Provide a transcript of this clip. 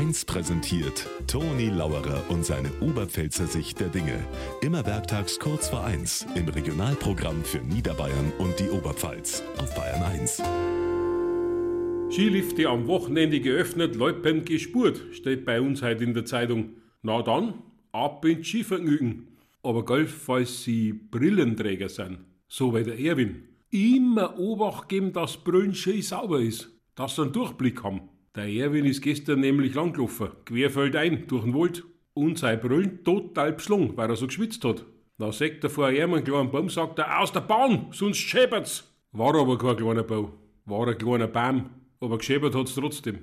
1 präsentiert Toni Lauerer und seine Oberpfälzer Sicht der Dinge. Immer werktags kurz vor 1 im Regionalprogramm für Niederbayern und die Oberpfalz auf Bayern 1. Skilifte am Wochenende geöffnet, Leupen gespurt, steht bei uns heute in der Zeitung. Na dann, ab ins Skivergnügen. Aber gell, falls Sie Brillenträger sind, so wie der Erwin, immer Obacht geben, dass Brillen schön sauber ist, dass sie einen Durchblick haben. Der Erwin ist gestern nämlich langgelaufen, querfeldein, durch den Wald, und sein Brillen total beschlungen, weil er so geschwitzt hat. Da sagt er vor ihm einen kleinen Baum, sagt er, aus der Bahn, sonst schäbert's. War aber kein kleiner Baum, war ein kleiner Baum, aber geschäbert hat's trotzdem.